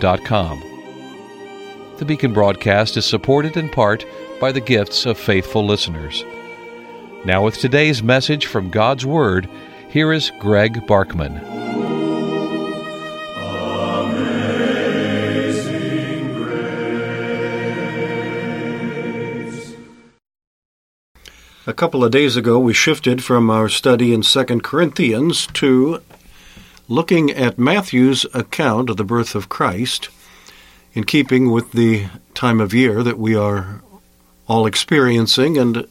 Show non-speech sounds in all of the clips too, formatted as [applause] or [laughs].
beaconbaptist.com. The Beacon broadcast is supported in part by the gifts of faithful listeners. Now, with today's message from God's Word, here is Greg Barkman. A couple of days ago, we shifted from our study in 2 Corinthians to looking at Matthew's account of the birth of Christ in keeping with the time of year that we are all experiencing and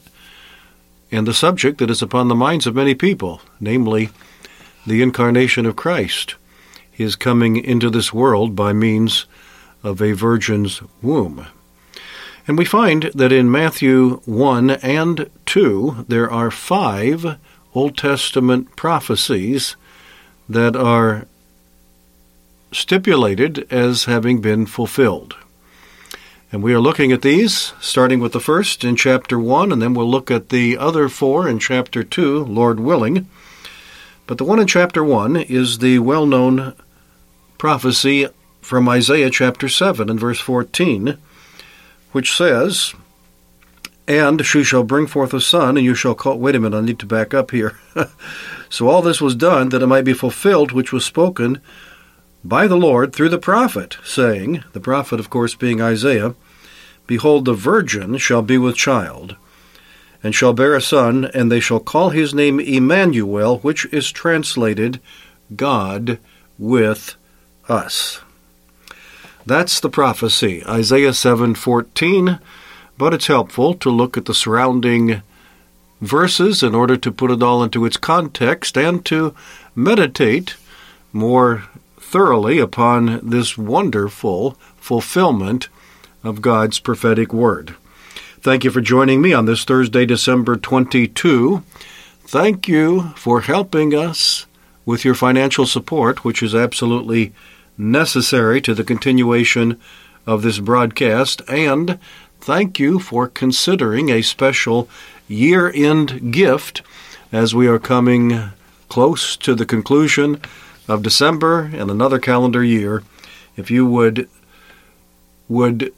and the subject that is upon the minds of many people, namely the incarnation of Christ, his coming into this world by means of a virgin's womb. And we find that in Matthew 1 and 2, there are five Old Testament prophecies that are stipulated as having been fulfilled. And we are looking at these, starting with the first in chapter 1, and then we'll look at the other four in chapter 2, Lord willing. But the one in chapter 1 is the well known prophecy from Isaiah chapter 7 and verse 14, which says, And she shall bring forth a son, and you shall call. Wait a minute, I need to back up here. [laughs] so all this was done that it might be fulfilled, which was spoken by the Lord through the prophet, saying, the prophet, of course, being Isaiah, Behold, the virgin shall be with child, and shall bear a son, and they shall call his name Emmanuel, which is translated God with us. That's the prophecy, Isaiah 7:14, but it's helpful to look at the surrounding verses in order to put it all into its context and to meditate more thoroughly upon this wonderful fulfillment of God's prophetic word. Thank you for joining me on this Thursday, December 22. Thank you for helping us with your financial support, which is absolutely necessary to the continuation of this broadcast. And thank you for considering a special year end gift as we are coming close to the conclusion of December and another calendar year, if you would would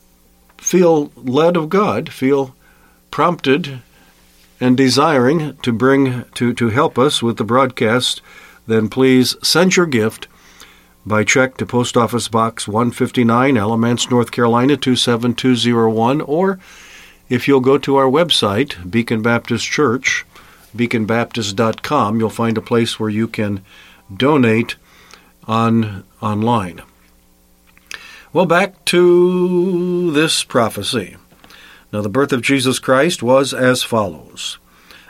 feel led of God, feel prompted and desiring to bring to, to help us with the broadcast, then please send your gift by check to Post Office Box 159, Alamance, North Carolina 27201, or if you'll go to our website, Beacon Baptist Church, beaconbaptist.com, you'll find a place where you can donate on online. Well, back to this prophecy. Now, the birth of Jesus Christ was as follows.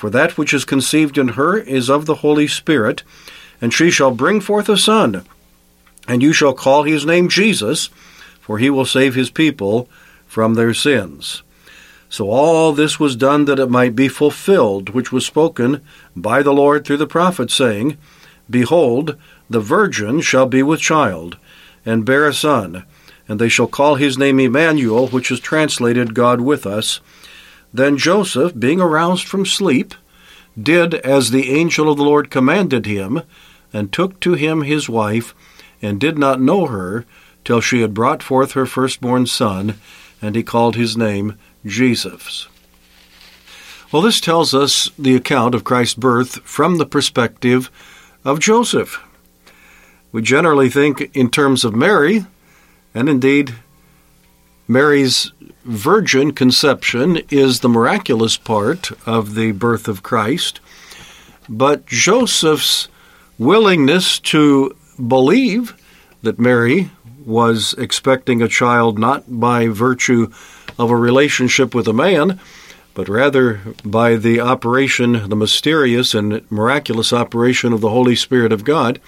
for that which is conceived in her is of the Holy Spirit, and she shall bring forth a son, and you shall call his name Jesus, for he will save his people from their sins. So all this was done that it might be fulfilled, which was spoken by the Lord through the prophet, saying, Behold, the virgin shall be with child, and bear a son, and they shall call his name Emmanuel, which is translated God with us. Then Joseph, being aroused from sleep, did as the angel of the Lord commanded him, and took to him his wife, and did not know her till she had brought forth her firstborn son, and he called his name Jesus. Well, this tells us the account of Christ's birth from the perspective of Joseph. We generally think in terms of Mary, and indeed, Mary's virgin conception is the miraculous part of the birth of Christ, but Joseph's willingness to believe that Mary was expecting a child not by virtue of a relationship with a man, but rather by the operation, the mysterious and miraculous operation of the Holy Spirit of God,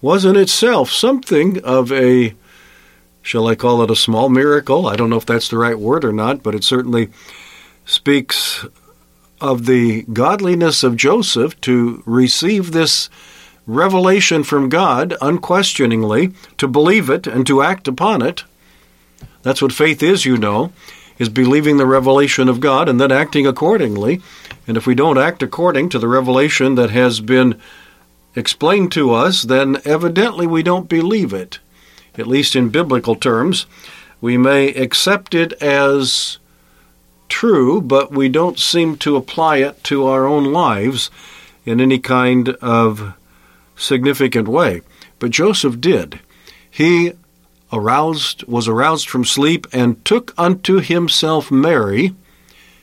was in itself something of a, shall I call it a small miracle? I don't know if that's the right word or not, but it certainly speaks of the godliness of Joseph to receive this revelation from God unquestioningly, to believe it and to act upon it. That's what faith is, you know, is believing the revelation of God and then acting accordingly. And if we don't act according to the revelation that has been explained to us, then evidently we don't believe it. At least in biblical terms, we may accept it as true, but we don't seem to apply it to our own lives in any kind of significant way. But Joseph did. He aroused was aroused from sleep and took unto himself Mary,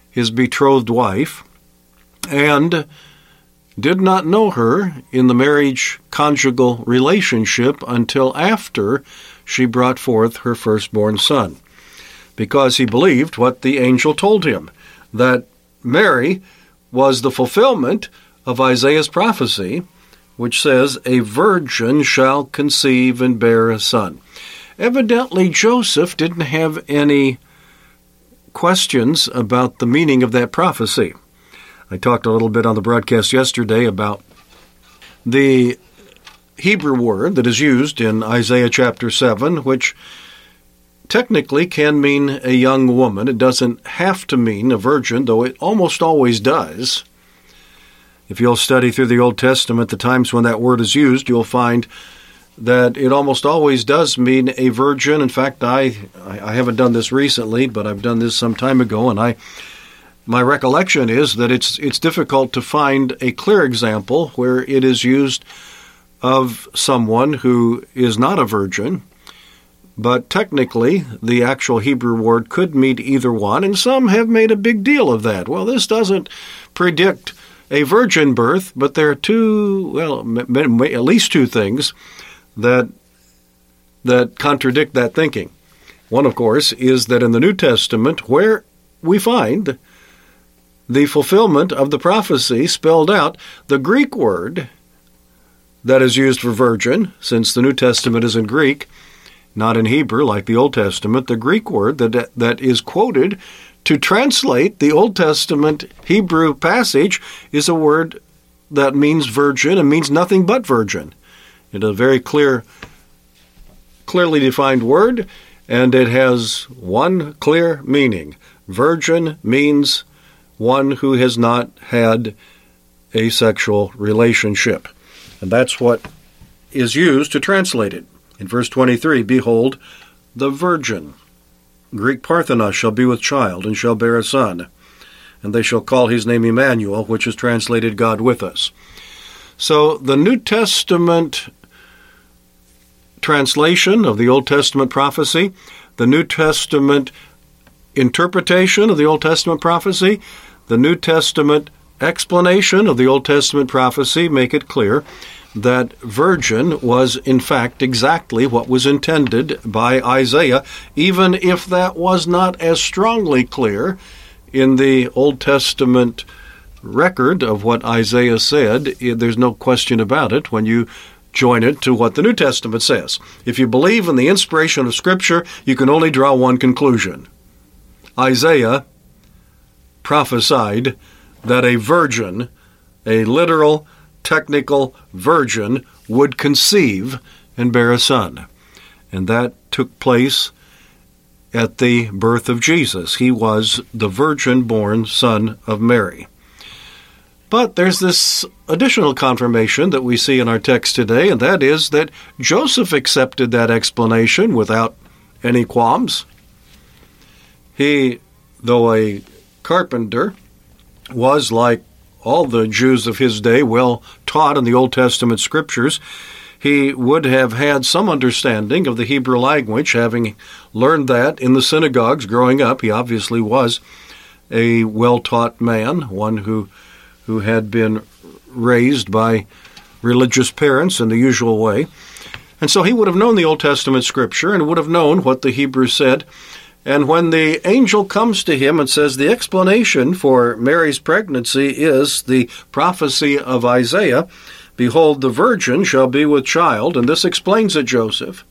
his betrothed wife, and did not know her in the marriage conjugal relationship until after she brought forth her firstborn son, because he believed what the angel told him that Mary was the fulfillment of Isaiah's prophecy which says, A virgin shall conceive and bear a son. Evidently, Joseph didn't have any questions about the meaning of that prophecy. I talked a little bit on the broadcast yesterday about the Hebrew word that is used in Isaiah chapter 7, which technically can mean a young woman. It doesn't have to mean a virgin, though it almost always does. If you'll study through the Old Testament, the times when that word is used, you'll find that it almost always does mean a virgin. In fact, I I haven't done this recently, but I've done this some time ago, and I my recollection is that it's it's difficult to find a clear example where it is used of someone who is not a virgin. But technically, the actual Hebrew word could mean either one, and some have made a big deal of that. Well, this doesn't predict a virgin birth, but there are two, well, at least two things that that contradict that thinking. One, of course, is that in the New Testament, where we find the fulfillment of the prophecy spelled out, the Greek word that is used for virgin, since the New Testament is in Greek, not in Hebrew like the Old Testament, the Greek word that, that is quoted to translate the Old Testament Hebrew passage is a word that means virgin and means nothing but virgin. It's a very clear, clearly defined word, and it has one clear meaning. Virgin means one who has not had a sexual relationship. And that's what is used to translate it. In verse 23, behold, the virgin. Greek Parthenos shall be with child, and shall bear a son. And they shall call his name Emmanuel, which is translated God with us. So the New Testament translation of the Old Testament prophecy, the New Testament interpretation of the Old Testament prophecy, the New Testament explanation of the Old Testament prophecy make it clear that virgin was in fact exactly what was intended by Isaiah, even if that was not as strongly clear in the Old Testament record of what Isaiah said. There's no question about it when you join it to what the New Testament says. If you believe in the inspiration of Scripture, you can only draw one conclusion. Isaiah prophesied that a virgin, a literal technical virgin would conceive and bear a son. And that took place at the birth of Jesus. He was the virgin born son of Mary. But there's this additional confirmation that we see in our text today, and that is that Joseph accepted that explanation without any qualms. He, though a carpenter, was like all the Jews of his day, well taught in the Old Testament scriptures, He would have had some understanding of the Hebrew language, having learned that in the synagogues growing up. He obviously was a well taught man, one who, who had been raised by religious parents in the usual way. And so he would have known the Old Testament scripture and would have known what the Hebrew said. And when the angel comes to him and says the explanation for Mary's pregnancy is the prophecy of Isaiah, Behold, the virgin shall be with child, and this explains it, Joseph.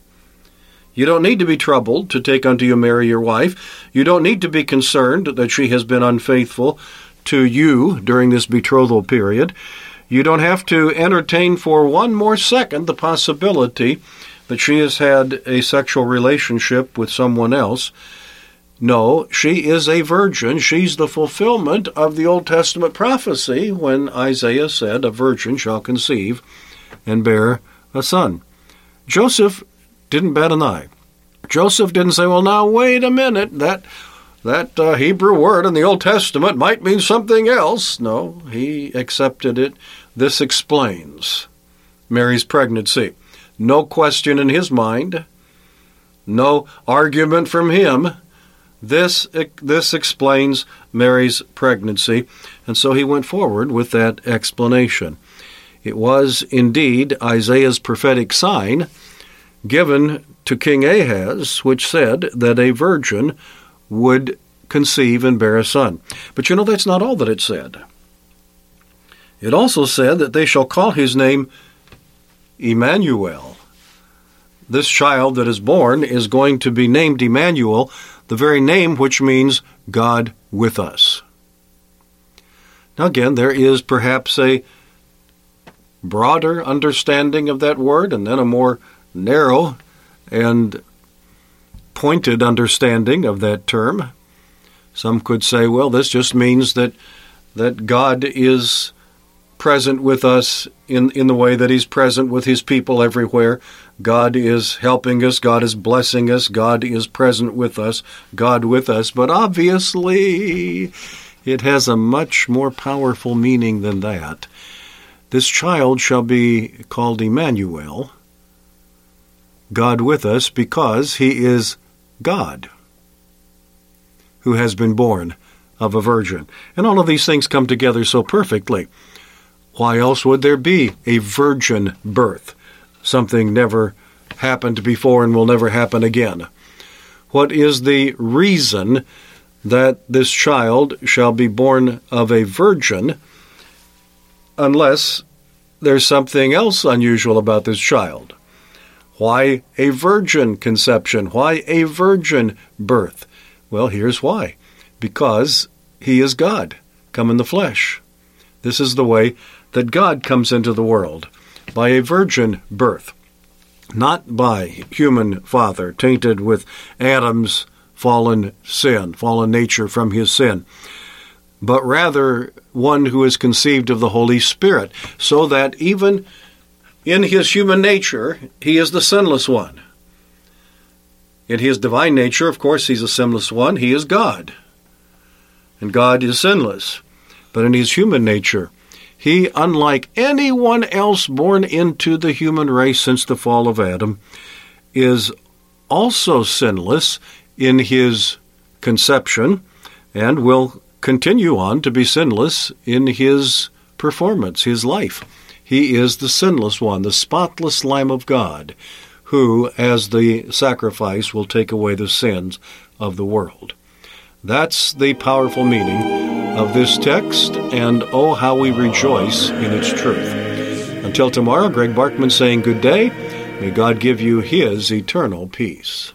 You don't need to be troubled to take unto you Mary your wife. You don't need to be concerned that she has been unfaithful to you during this betrothal period. You don't have to entertain for one more second the possibility that she has had a sexual relationship with someone else. No, she is a virgin. She's the fulfillment of the Old Testament prophecy when Isaiah said, A virgin shall conceive and bear a son. Joseph didn't bat an eye. Joseph didn't say, Well, now, wait a minute. That that uh, Hebrew word in the Old Testament might mean something else. No, he accepted it. This explains Mary's pregnancy. No question in his mind, no argument from him. This, this explains Mary's pregnancy, and so he went forward with that explanation. It was indeed Isaiah's prophetic sign given to King Ahaz, which said that a virgin would conceive and bear a son. But you know, that's not all that it said. It also said that they shall call his name Emmanuel. This child that is born is going to be named Emmanuel, the very name which means God with us. Now, again, there is perhaps a broader understanding of that word and then a more narrow and pointed understanding of that term. Some could say, well, this just means that that God is present with us in, in the way that He's present with His people everywhere. God is helping us, God is blessing us, God is present with us, God with us. But obviously, it has a much more powerful meaning than that. This child shall be called Emmanuel, God with us, because He is God who has been born of a virgin. And all of these things come together so perfectly. Why else would there be a virgin birth? Something never happened before and will never happen again. What is the reason that this child shall be born of a virgin unless there's something else unusual about this child? Why a virgin conception? Why a virgin birth? Well, here's why. Because he is God, come in the flesh. This is the way that God comes into the world by a virgin birth, not by human father tainted with Adam's fallen sin, fallen nature from his sin, but rather one who is conceived of the Holy Spirit, so that even in his human nature, he is the sinless one. In his divine nature, of course, he's a sinless one. He is God. And God is sinless. But in his human nature, he, unlike anyone else born into the human race since the fall of Adam, is also sinless in his conception and will continue on to be sinless in his performance, his life. He is the sinless one, the spotless Lamb of God, who, as the sacrifice, will take away the sins of the world. That's the powerful meaning of this text, and oh, how we rejoice in its truth. Until tomorrow, Greg Barkman saying good day. May God give you his eternal peace.